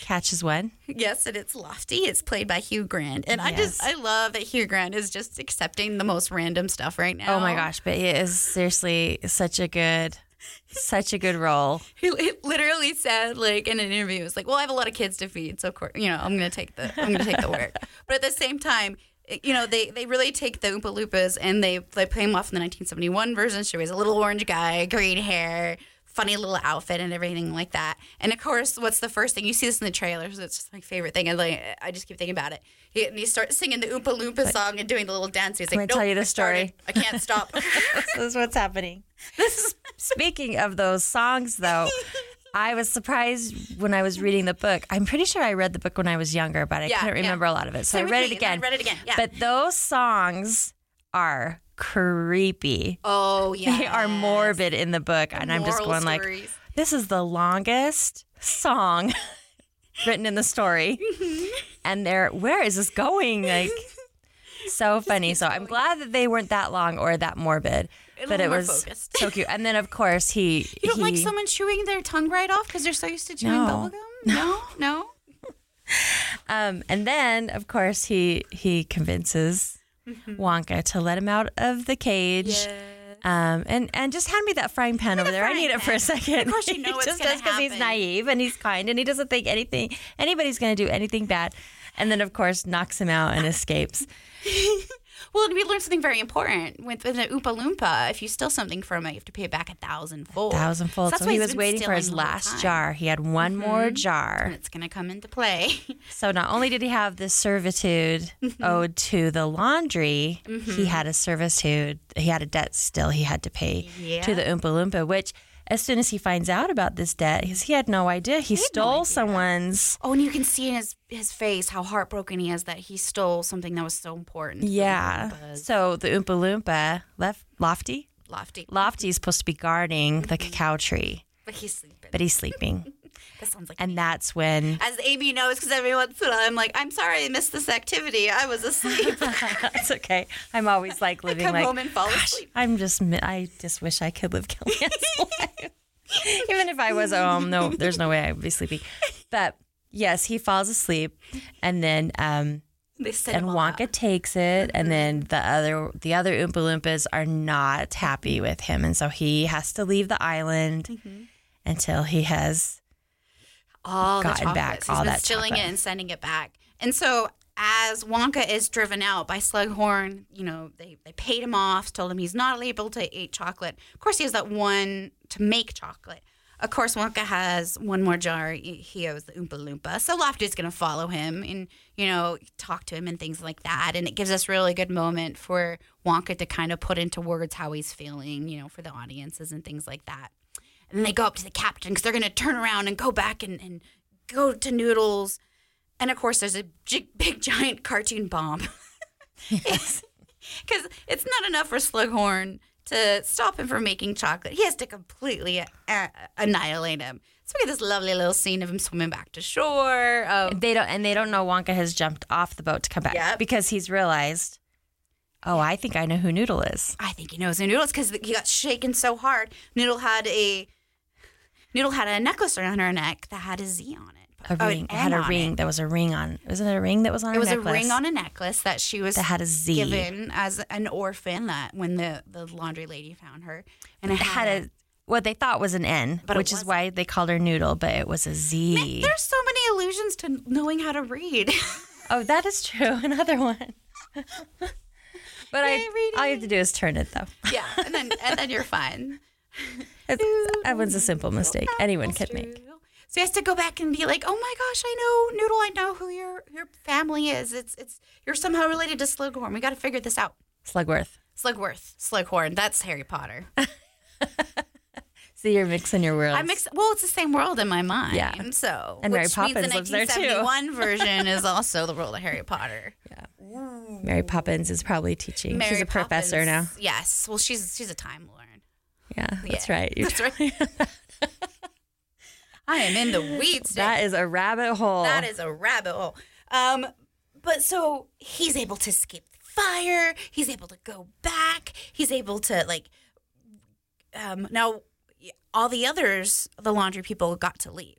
Catches one. Yes, and it's Lofty. It's played by Hugh Grant, and I just I love that Hugh Grant is just accepting the most random stuff right now. Oh my gosh, but it is seriously such a good, such a good role. [LAUGHS] He, he literally said like in an interview, it's like, "Well, I have a lot of kids to feed, so of course, you know, I'm gonna take the I'm gonna take the work." [LAUGHS] But at the same time. You know, they, they really take the Oompa Loompas and they, they play him off in the 1971 version. She was a little orange guy, green hair, funny little outfit, and everything like that. And of course, what's the first thing you see this in the trailers? It's just my favorite thing. And like, I just keep thinking about it. He, and he starts singing the Oompa Loompa song and doing the little dance. He's Let like, me tell you the I story." I can't stop. [LAUGHS] [LAUGHS] this is what's happening. This is, Speaking of those songs, though, [LAUGHS] I was surprised when I was reading the book. I'm pretty sure I read the book when I was younger, but I Yeah, couldn't yeah. remember a lot of it. So Same I read me, it then I again. read it again, yeah. But those songs are creepy. oh yeah, [LAUGHS] They are morbid in the book, and I'm just moral going like, this is the longest song [LAUGHS] written in the story, [LAUGHS] and they're where is this going? Like, so funny. So I'm glad that they weren't that long or that morbid, but it was focused. so cute. And then of course he You don't he, like someone chewing their tongue right off because they're so used to chewing No. bubble gum? No, no. Um, and then, of course, he he convinces Mm-hmm. Wonka to let him out of the cage. Um, and and just hand me that frying pan over there. I need it for a second. Of course you [LAUGHS] know he what's just does because he's naive and he's kind and he doesn't think anything anybody's going to do anything bad. And then, of course, knocks him out and escapes. [LAUGHS] Well, we learned something very important with, the Oompa Loompa. If you steal something from it, you have to pay it back a thousandfold. A thousandfold. that's So why he was waiting for his stealing the whole last time. Mm-hmm. jar. He had one more jar. And it's going to come into play. [LAUGHS] So not only did he have this servitude Mm-hmm. owed to the laundry, he had a servitude. He had a debt still he had to pay to the Oompa Loompa. Which, as soon as he finds out about this debt, he had no idea, he, stole someone's. oh, and you can see in his, his face how heartbroken he is that he stole something that was so important. to the Yeah. So the Oompa Loompa left Lofty. Lofty. Lofty is supposed to be guarding the cacao tree, But he's sleeping. but he's sleeping. [LAUGHS] That sounds like And that's when as Aimee knows, because every once in a while I'm like, I'm sorry I missed this activity. I was asleep. [LAUGHS] it's okay. I'm always [LAUGHS] like living come like home and fall "Gosh, asleep." I'm just I just wish I could live [LAUGHS] KellieAnn's life. Even if I was at home, no, there's no way I would be sleeping. But yes, he falls asleep, and then um, they set and Wonka up. takes it, and then the other the other Oompa Loompas are not happy with him, and so he has to leave the island Mm-hmm. until he has all the gotten back chocolates. He's all been that stealing chocolate. it and sending it back. And so as Wonka is driven out by Slughorn, you know, they, they paid him off, told him he's not able to eat chocolate. Of course, he has that one to make chocolate. Of course, Wonka has one more jar. He he owes the Oompa Loompa. So Lofty's going to follow him and, you know, talk to him and things like that. And it gives us really good moment for Wonka to kind of put into words how he's feeling, you know, for the audiences and things like that. And then they go up to the captain because they're going to turn around and go back and, and go to Noodles. And of course, there's a gi- [LAUGHS] big, giant cartoon bomb. [LAUGHS] Because [LAUGHS] it's not enough for Slughorn to stop him from making chocolate. He has to completely uh, annihilate him. So we get this lovely little scene of him swimming back to shore. Of, they don't and they don't know Wonka has jumped off the boat to come back Yep. because he's realized, oh, I think I know who Noodle is. I think he knows who Noodle is because he got shaken so hard. Noodle had a Noodle had a necklace around her neck that had a Z on it. A Oh, ring it had a ring. it. There was a ring on. Wasn't it a ring that was on? It was necklace? a ring on a necklace that she was That had a Z. given as an orphan that when the, the laundry lady found her. And it It had a what they thought was an N, But which is why they called her Noodle, but it was a Z. There's so many allusions to knowing how to read. [LAUGHS] oh, that is true. [LAUGHS] Another one. [LAUGHS] but I, reading. all you have to do is turn it though. yeah, and then and then you're fine. It's, that one's a simple mistake anyone could make. So he has to go back and be like, "Oh my gosh, I know Noodle. I know who your your family is. It's it's you're somehow related to Slughorn. We got to figure this out." Slugworth. Slugworth, Slughorn. That's Harry Potter. [LAUGHS] See, you're mixing your worlds. I mix. Well, it's the same world in my mind. Yeah. So And Mary means Poppins the lives there, too. 1971 [LAUGHS] version is also the world of Harry Potter. Yeah. Mary Poppins is probably teaching. She's Mary a professor now. Yes. Well, she's she's a time lord. Yeah, that's Yeah, right. You- That's right. [LAUGHS] I am in the weeds. that is a rabbit hole. That is a rabbit hole. Um, but so he's able to escape the fire. He's able to go back. He's able to like. Um, now, all the others, the laundry people, got to leave,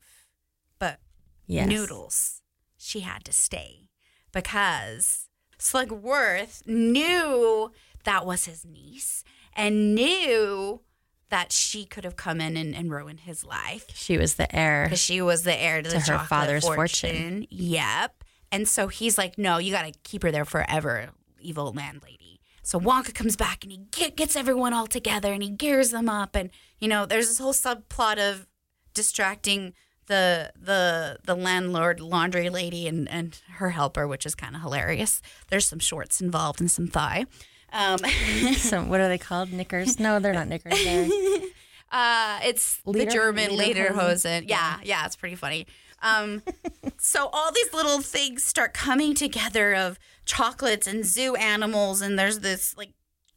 but Yes. Noodles, she had to stay because Slugworth knew that was his niece and knew that she could have come in and, and ruined his life She was the heir. because she was the heir to, the her father's fortune. fortune. Yep. And so he's like, no, you got to keep her there forever, evil landlady. So Wonka comes back and he get, gets everyone all together and he gears them up. And, you know, there's this whole subplot of distracting the the the landlord laundry lady and, and her helper, which is kind of hilarious. There's some shorts involved and some thigh. Um, [LAUGHS] Some what are they called? Knickers? No, they're not knickers. They're [LAUGHS] Uh, it's Leder- the German Lederhosen? Yeah, yeah, it's pretty funny. Um, [LAUGHS] so all these little things start coming together of chocolates and zoo animals, and there's this like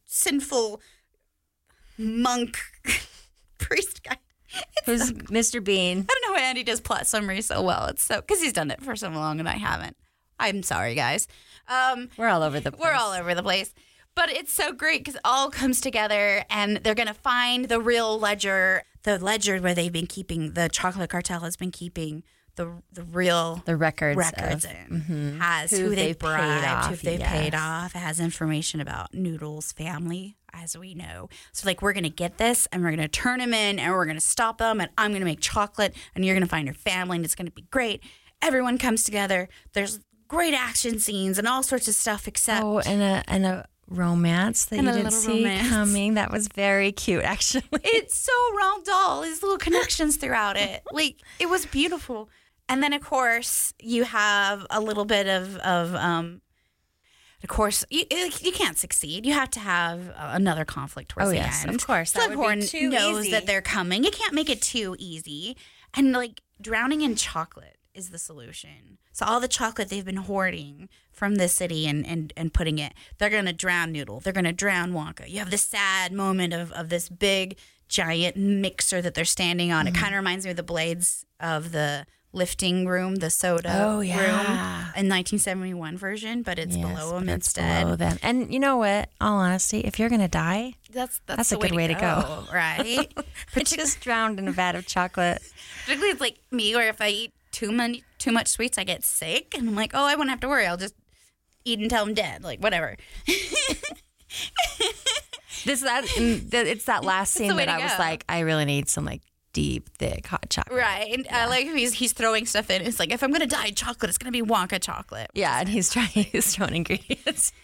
sinful monk priest guy. who's Mr. Bean? I don't know why Andy does plot summary so well. It's so because he's done it for so long and I haven't. I'm sorry, guys. Um, We're all over the place. we're all over the place. But it's so great because it all comes together and they're going to find the real ledger, the ledger where they've been keeping, the chocolate cartel has been keeping the the real the records. records of- in. Mm-hmm. Has Who who, they've they've paid bribed, off, who they've paid off. It has information about Noodle's family, as we know. So, like, we're going to get this and we're going to turn them in and we're going to stop them and I'm going to make chocolate and you're going to find your family and it's going to be great. Everyone comes together. There's great action scenes and all sorts of stuff except Oh, and a and a romance that And you didn't see romance. coming. That was very cute, [LAUGHS] actually. it's so Roald Dahl. These little connections throughout it. [LAUGHS] Like it was beautiful. And then of course you have a little bit of of um. Of course, you, you can't succeed. You have to have another conflict towards Oh, the yes, end. of course. That would be Slughorn knows easy. that they're coming. You can't make it too easy. And like drowning in chocolate is the solution. So all the chocolate they've been hoarding from the city and, and, and putting it, they're gonna drown Noodle. They're gonna drown Wonka. You have this sad moment of, of this big giant mixer that they're standing on. Mm-hmm. It kind of reminds me of the blades of the lifting room, the soda Oh, room in 1971 version, but it's Yes, below them instead. below them. And you know what? All honesty, if you're gonna die, That's that's, That's a good way to go. right? [LAUGHS] but just drowned in a vat of chocolate. Particularly it's like me, where if I eat too many too much sweets, I get sick, and I'm like, oh, I won't have to worry. I'll just eat until I'm dead, like whatever. [LAUGHS] This that it's that last scene that I was like, I really need some like deep, thick hot chocolate. Right. And I like he's he's throwing stuff in. It's like if I'm gonna die chocolate, it's gonna be Wonka chocolate. Yeah, and he's trying [LAUGHS] he's throwing ingredients. [LAUGHS]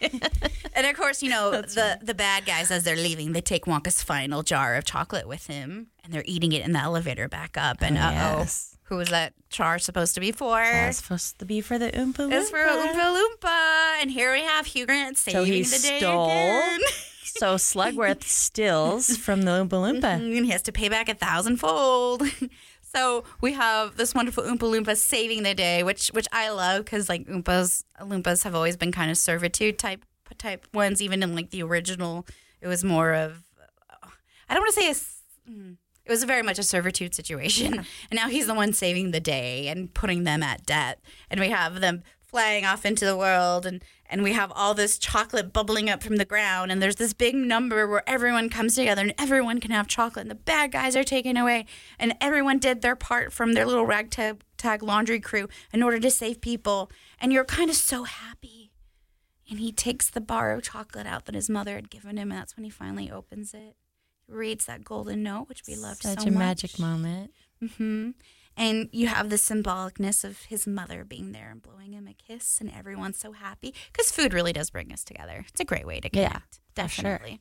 And of course, you know the the bad guys as they're leaving, they take Wonka's final jar of chocolate with him, and they're eating it in the elevator back up. And Oh, uh oh, yes. Who was that char supposed to be for? That's supposed to be for the Oompa Loompa. It's for Oompa Loompa. And here we have Hugh Grant saving So he the day again. [LAUGHS] so Slugworth steals from the Oompa Loompa. [LAUGHS] and he has to pay back a thousandfold. [LAUGHS] so we have this wonderful Oompa Loompa saving the day, which which I love because like Oompas Loompas have always been kind of servitude type type ones. Even in like the original, it was more of I don't want to say a. Hmm, It was very much a servitude situation, and now he's the one saving the day and putting them at debt. And we have them flying off into the world, and and we have all this chocolate bubbling up from the ground, and there's this big number where everyone comes together and everyone can have chocolate, and the bad guys are taken away, and everyone did their part from their little ragtag tag laundry crew in order to save people, and you're kind of so happy. And he takes the bar of chocolate out that his mother had given him, and that's when he finally opens it reads that golden note, which we loved so much. Such so a much. magic moment. hmm And you have the symbolicness of his mother being there and blowing him a kiss, and everyone's so happy because food really does bring us together. It's a great way to Yeah, connect. sure. definitely.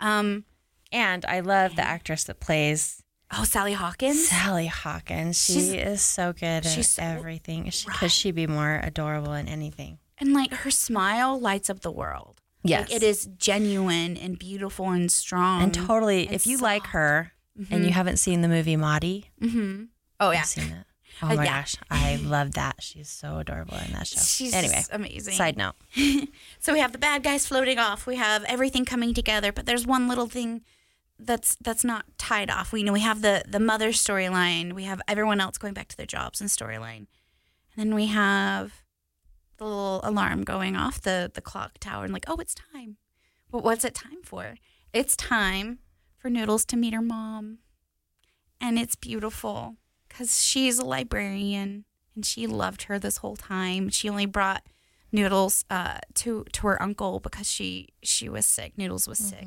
Um, And I love the actress that plays oh, Sally Hawkins. Sally Hawkins. She She's- is so good at she's so- everything. She, Could she be more adorable in anything? And like her smile lights up the world. Yes. Like, it is genuine and beautiful and strong. And totally, and if you like her and you haven't seen the movie Maudie, Mm-hmm. Oh yeah. I've seen it. Oh Uh, my yeah. gosh, I love that. She's so adorable in that show. She's anyway, amazing. side note. [LAUGHS] So we have the bad guys floating off. We have everything coming together, but there's one little thing that's that's not tied off. We you know we have the the mother storyline. We have everyone else going back to their jobs and storyline, and then we have the little alarm going off the the clock tower and like oh it's time. Well, what's it time for? It's time for Noodles to meet her mom, and it's beautiful because she's a librarian and she loved her this whole time. She only brought Noodles uh, to to her uncle because she she was sick. Noodles was sick,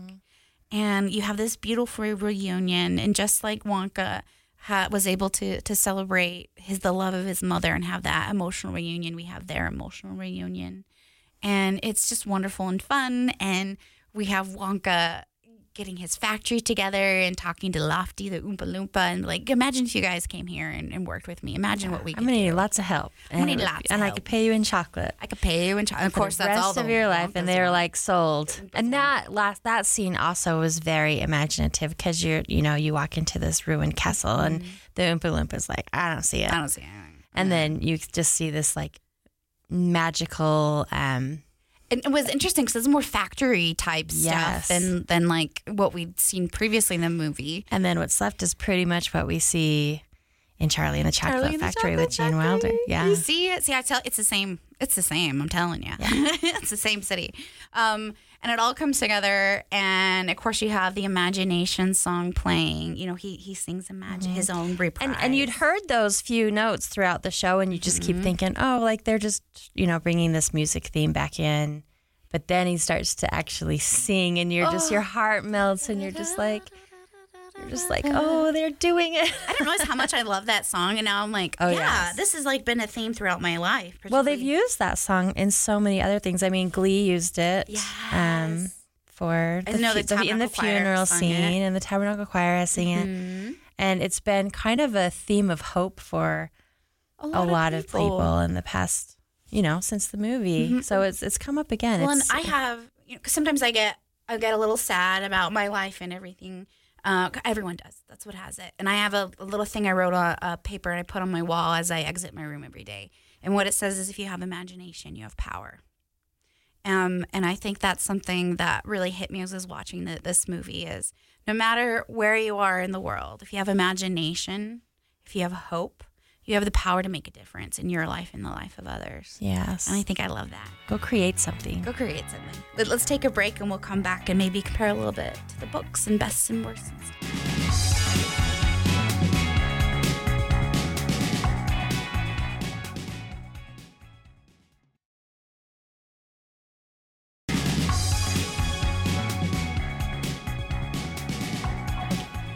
and you have this beautiful reunion. And just like Wonka ha- was able to to celebrate his the love of his mother and have that emotional reunion, we have their emotional reunion, and it's just wonderful and fun. And we have Wonka getting his factory together and talking to Lofty the Oompa Loompa and like imagine if you guys came here and, and worked with me. Imagine what we I'm could gonna do. need lots of help. I'm gonna And, need lots of and I could pay you in chocolate. I could pay you in chocolate. of course the that's rest all the of your life, and they were like sold. And that last that scene also was very imaginative because you're you know you walk into this ruined castle and the Oompa Loompa's like I don't see it, Mm-hmm. I don't see anything. and then you just see this like magical um And it was interesting because it's more factory type Yes. stuff than than like what we'd seen previously in the movie. and then what's left is pretty much what we see in Charlie and the Chocolate Charlie and the Factory Chocolate with Gene Factory. Wilder. Yeah. You see it? See, I tell it's the same. It's the same. I'm telling you. [LAUGHS] it's the same city. Um, and it all comes together. And of course, you have the imagination song playing. You know, he he sings imagine his own reprise. Mm-hmm. And and you'd heard those few notes throughout the show, and you just Mm-hmm. keep thinking, oh, like they're just you know bringing this music theme back in. But then he starts to actually sing, and you're just Oh. your heart melts, and you're just like, you're just like, oh, they're doing it. I didn't realize how much I love that song, and now I'm like, Oh, yeah, yes. this has like been a theme throughout my life. Well, they've used that song in so many other things. I mean, Glee used it. Um, Yes. for the, know the the- in the funeral scene. Mm-hmm. and the Tabernacle Choir has sing it, and it's been kind of a theme of hope for a a lot of people in the past, you know, since the movie. So it's it's come up again. Mm-hmm. Well, and I have, you know, 'cause sometimes I get, I get a little sad about my life and everything. Uh, everyone does. That's what has it. And I have a, a little thing I wrote on a paper and I put on my wall as I exit my room every day. And what it says is, if you have imagination, you have power. Um, and I think that's something that really hit me as I was watching the, this movie is no matter where you are in the world, if you have imagination, if you have hope, you have the power to make a difference in your life and the life of others. Yes. And I think I love that. Go create something. Go create something. But let's take a break and we'll come back and maybe compare a little bit to the books and bests and worsts. and stuff.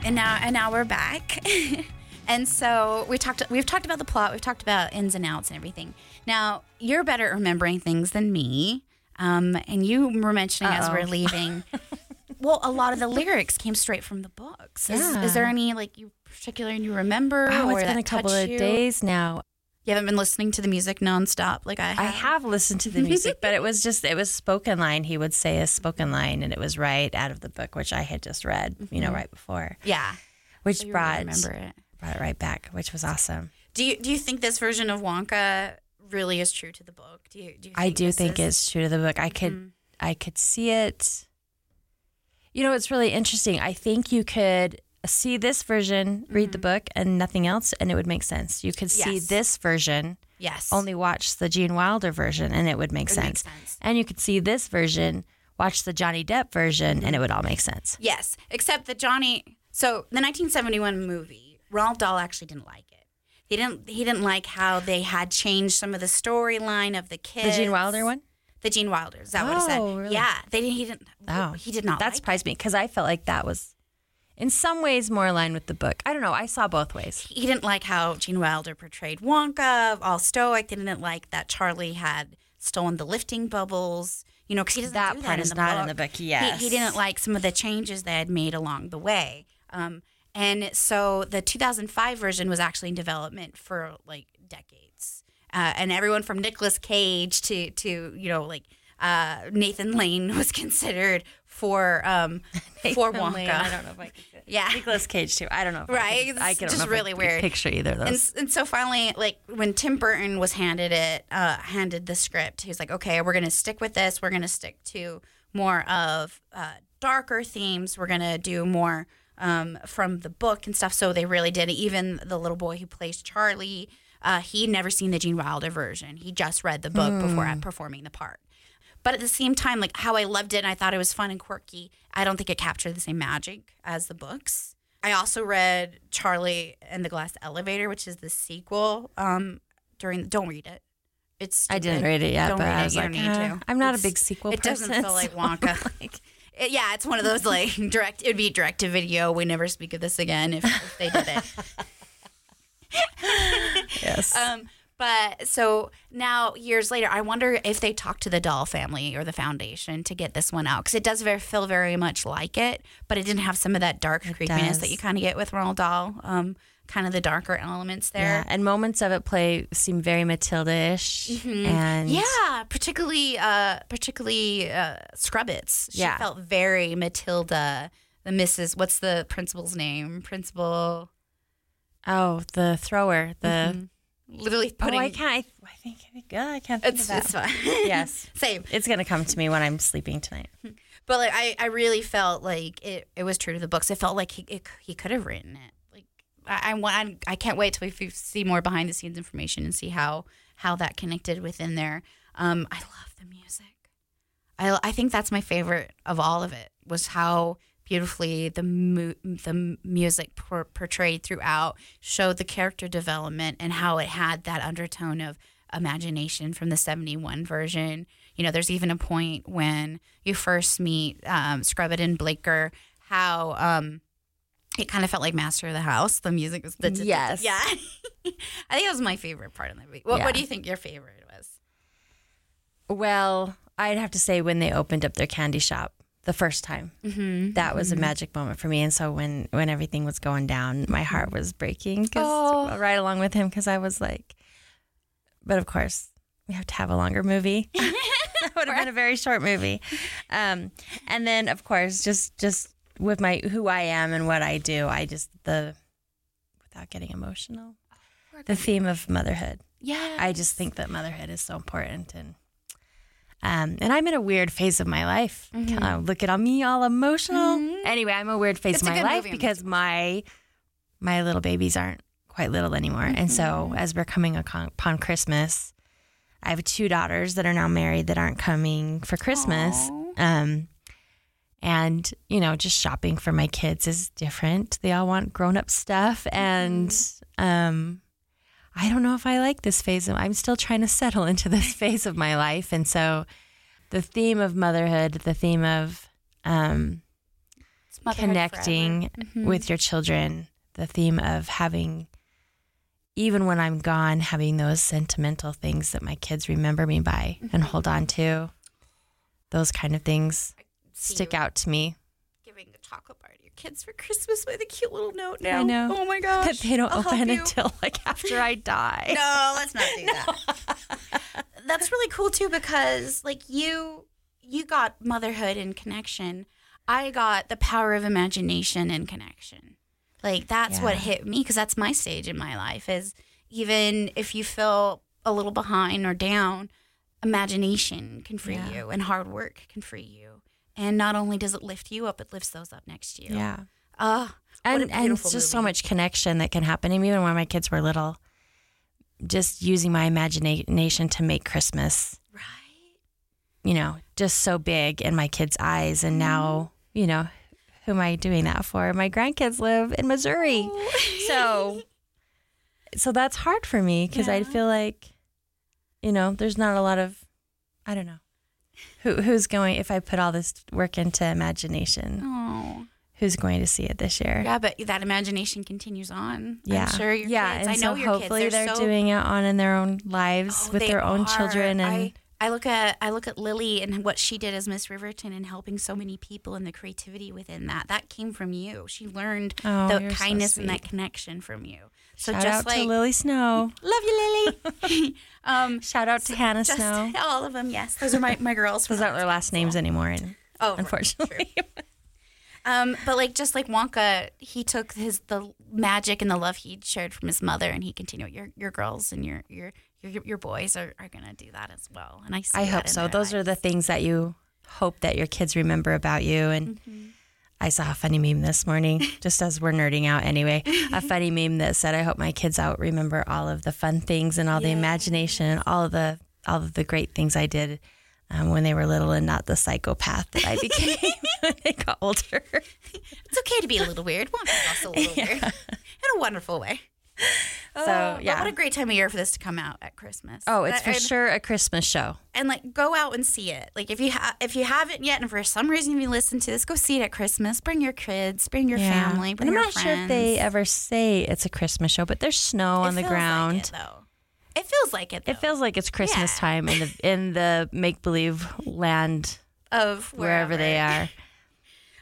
And now and now we're back. [LAUGHS] and so we talked we've talked about the plot, we've talked about ins and outs and everything. Now, you're better at remembering things than me. Um, and you were mentioning as we're leaving. [LAUGHS] well, a lot of the lyrics came straight from the books. Is, Yeah. is there any like you particular you remember Oh, it's been a couple of you? days now. You haven't been listening to the music nonstop like I have. I have listened to the music, but it was just it was spoken line. He would say a spoken line, and it was right out of the book, which I had just read, you know, right before, Yeah. which You really brought remember it. Brought it right back, which was awesome. Do you do you think this version of Wonka really is true to the book? Do you do you I do think is- it's true to the book. I could mm-hmm. I could see it. You know, it's really interesting. I think you could see this version, read the mm-hmm. book, and nothing else, and it would make sense. You could see Yes. this version, Yes. only watch the Gene Wilder version, and it would make It sense. sense. And you could see this version, watch the Johnny Depp version, and mm-hmm. it would all make sense. Yes, except that Johnny. So the 1971 movie, Roald Dahl actually didn't like it. He didn't. He didn't like how they had changed some of the storyline of the kids. The. Gene Wilder one? The Gene Wilder. Is that what it said? Oh, really? Yeah. They didn't. He didn't. Oh, He did not. That like surprised me because I felt like that was, in some ways, more aligned with the book. I don't know. I saw both ways. he didn't like how Gene Wilder portrayed Wonka, all stoic. They didn't like that Charlie had stolen the lifting bubbles. You know, because he doesn't That do part that is in the not book. in the book, He- he, didn't like some of the changes they had made along the way. Um, and so the 2005 version was actually in development for like decades, uh, and everyone from Nicolas Cage to to you know like uh, Nathan Lane [LAUGHS] was considered for um, [LAUGHS] for Wonka. Lane, I don't know if I. [LAUGHS] Yeah. Nicolas Cage too. I don't know. If Right, I, I just don't know if I really could weird. Picture either of And, those. and so finally, like when Tim Burton was handed it, uh, handed the script, he was like, "Okay, we're gonna stick with this. We're gonna stick to more of uh, darker themes. We're gonna do more um, from the book and stuff." So they really did. Even the little boy who plays Charlie, uh, he'd never seen the Gene Wilder version. He just read the book before I performing the part. But at the same time, like how I loved it and I thought it was fun and quirky, I don't think it captured the same magic as the books. I also read Charlie and the Glass Elevator, which is the sequel. Um, during don't read it. It's I didn't read it yet, Don't but read I it. was You like, don't need "Eh, to. I'm not a big sequel It doesn't feel like [LAUGHS] Wonka. like- It- yeah, it's one of those like [LAUGHS] direct. It'd be direct to video. We never speak of this again if, if they did it. [LAUGHS] Yes. Um, but so now, years later, I wonder if they talked to the Dahl family or the foundation to get this one out because it does very, feel very much like it, but it didn't have some of that dark creepiness that you kind of get with Ronald Dahl. Um, kind of the darker elements yeah. there. And moments of it play seem very Matilda-ish. And Mm-hmm. Yeah, particularly, uh, particularly uh, Scrubbits. She Yeah. felt very Matilda. The Mrs. What's the principal's name? Principal. Oh, the thrower. The Literally putting. oh, I can't. I, I think yeah, I can't think It's, it's fine. [LAUGHS] yes, Same. it's gonna come to me when I'm sleeping tonight. But like I, I really felt like it, it was true to the books. It felt like he it, he could have written it. I want, I can't wait till we see more behind the scenes information and see how how that connected within there. Um, I love the music. I I think that's my favorite of all of it was how beautifully the mu- the music por- portrayed throughout showed the character development and how it had that undertone of imagination from the 71 version. You know, there's even a point when you first meet um, Scrubbit and Bleacher, how um, it kind of felt like Master of the House. The music was the Yes. yeah. [LAUGHS] I think that was my favorite part of the movie. What, Yeah. what do you think your favorite was? Well, I'd have to say when they opened up their candy shop the first time, Mm-hmm. that was a magic moment for me. And so when when everything was going down, my heart was breaking Oh. right along with him because I was like, but of course we have to have a longer movie. [LAUGHS] that would have been a very short movie. Um, and then of course just just with my who I am and what I do, I just the without getting emotional, the theme of motherhood. Yeah. I just think that motherhood is so important and Um, and I'm in a weird phase of my life. Uh, look at me, all emotional. Anyway, I'm a weird phase Mm-hmm. It's of my life because my my little babies aren't quite little anymore. And so, Mm-hmm. as we're coming upon Christmas, I have two daughters that are now married that aren't coming for Christmas. Um, and you know, just shopping for my kids is different. They all want grown up stuff, and um, I don't know if I like this phase. Of, I'm still trying to settle [LAUGHS] into this phase of my life, and so the theme of motherhood, the theme of um, connecting with your children, the theme of having, even when I'm gone, having those sentimental things that my kids remember me by and hold on to. Those kind of things stick out to me. Giving a chocolate bar to your kids for Christmas with a cute little note now. I know. Oh my gosh. That they don't I'll open until like after I die. No, let's not do [LAUGHS] that. That's really cool too because like you you got motherhood and connection. I got the power of imagination and connection. Like that's what hit me because that's my stage in my life is even if you feel a little behind or down, imagination can free Yeah. you and hard work can free you. And not only does it lift you up, it lifts those up next to you. Yeah. Ah, and, and it's just so much connection that can happen. And even when my kids were little, just using my imagination to make Christmas, right. you know, just so big in my kids' eyes. And now, you know, who am I doing that for? My grandkids live in Missouri. [LAUGHS] So, so that's hard for me because I feel like, you know, there's not a lot of, I don't know, who who's going if I put all this work into imagination, Oh. who's going to see it this year? Yeah, but that imagination continues on. Yeah, I'm sure your yeah, kids. and I know so your hopefully kids. they're so, doing it on in their own lives Oh, with their own are. children, and I, I look at I look at Lily and what she did as Miss Riverton and helping so many people and the creativity within that. That came from you. She learned Oh, the you're so kindness and that connection from you. So shout just out like to Lily Snow. love you, Lily. [LAUGHS] [LAUGHS] um, Shout out to Hannah just Snow. all of them. Yes, those are my my girls. Those aren't their last names anymore, and Oh, right, unfortunately. Um, but like just like Wonka, he took his the magic and the love he shared from his mother, and he continued. Your your girls and your your your, your boys are, are gonna do that as well. And I see. I hope so. Those are the things that you hope that your kids remember about you. And Mm-hmm. I saw a funny meme this morning, [LAUGHS] just as we're nerding out anyway. a funny meme that said, "I hope my kids out remember all of the fun things and all the imagination and all of the all of the great things I did." Um, when they were little and not the psychopath that I [LAUGHS] became [LAUGHS] when they got older. It's okay to be a little weird. Wonka's also a little weird in a wonderful way. [LAUGHS] So yeah. what a great time of year for this to come out at Christmas. oh, it's for sure a Christmas show. And like, go out and see it. Like, if you ha- if you haven't yet, and for some reason you listen to this, go see it at Christmas. Bring your kids, bring your family, bring And I'm not sure if they ever say it's a Christmas show, but there's snow It on the feels like ground. it, though. It feels like it. Though, It feels like it's Christmas Yeah. time in the [LAUGHS] in the make believe land of wherever they are. [LAUGHS]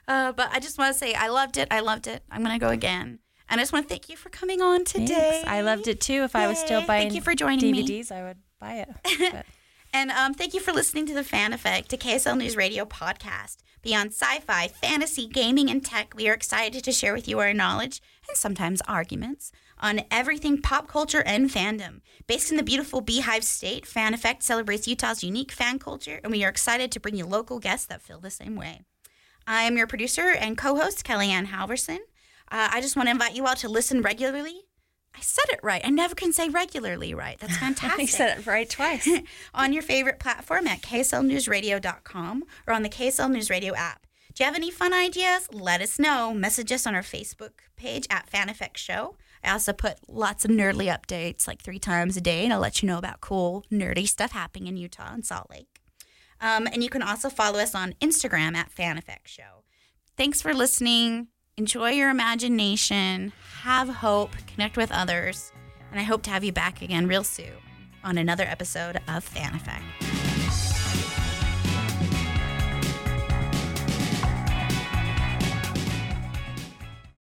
Uh, but I just want to say I loved it. I loved it. I'm gonna go again, and I just want to thank you for coming on today. Thanks. I loved it too. If I was still buying Thank you for joining me. DVDs, I would buy it. [LAUGHS] And um, thank you for listening to the Fan Effect, a KSL News Radio podcast. Beyond sci-fi, fantasy, gaming, and tech, we are excited to share with you our knowledge and sometimes arguments on everything pop culture and fandom. Based in the beautiful Beehive State, Fan Effect celebrates Utah's unique fan culture, and we are excited to bring you local guests that feel the same way. I am your producer and co-host, KellieAnn Halvorsen. Uh, I just want to invite you all to listen regularly. I said it right. I never can say regularly right. That's fantastic [LAUGHS] I said it right twice. [LAUGHS] on your favorite platform at kslnewsradio.com or on the KSL News Radio app. Do you have any fun ideas? Let us know. Message us on our Facebook page at Fan Effect Show. I also put lots of nerdly updates like three times a day, and I'll let you know about cool, nerdy stuff happening in Utah and Salt Lake. Um, and you can also follow us on Instagram at Fan Effect Show. Thanks for listening. Enjoy your imagination. Have hope. Connect with others. And I hope to have you back again real soon on another episode of Fan Effect.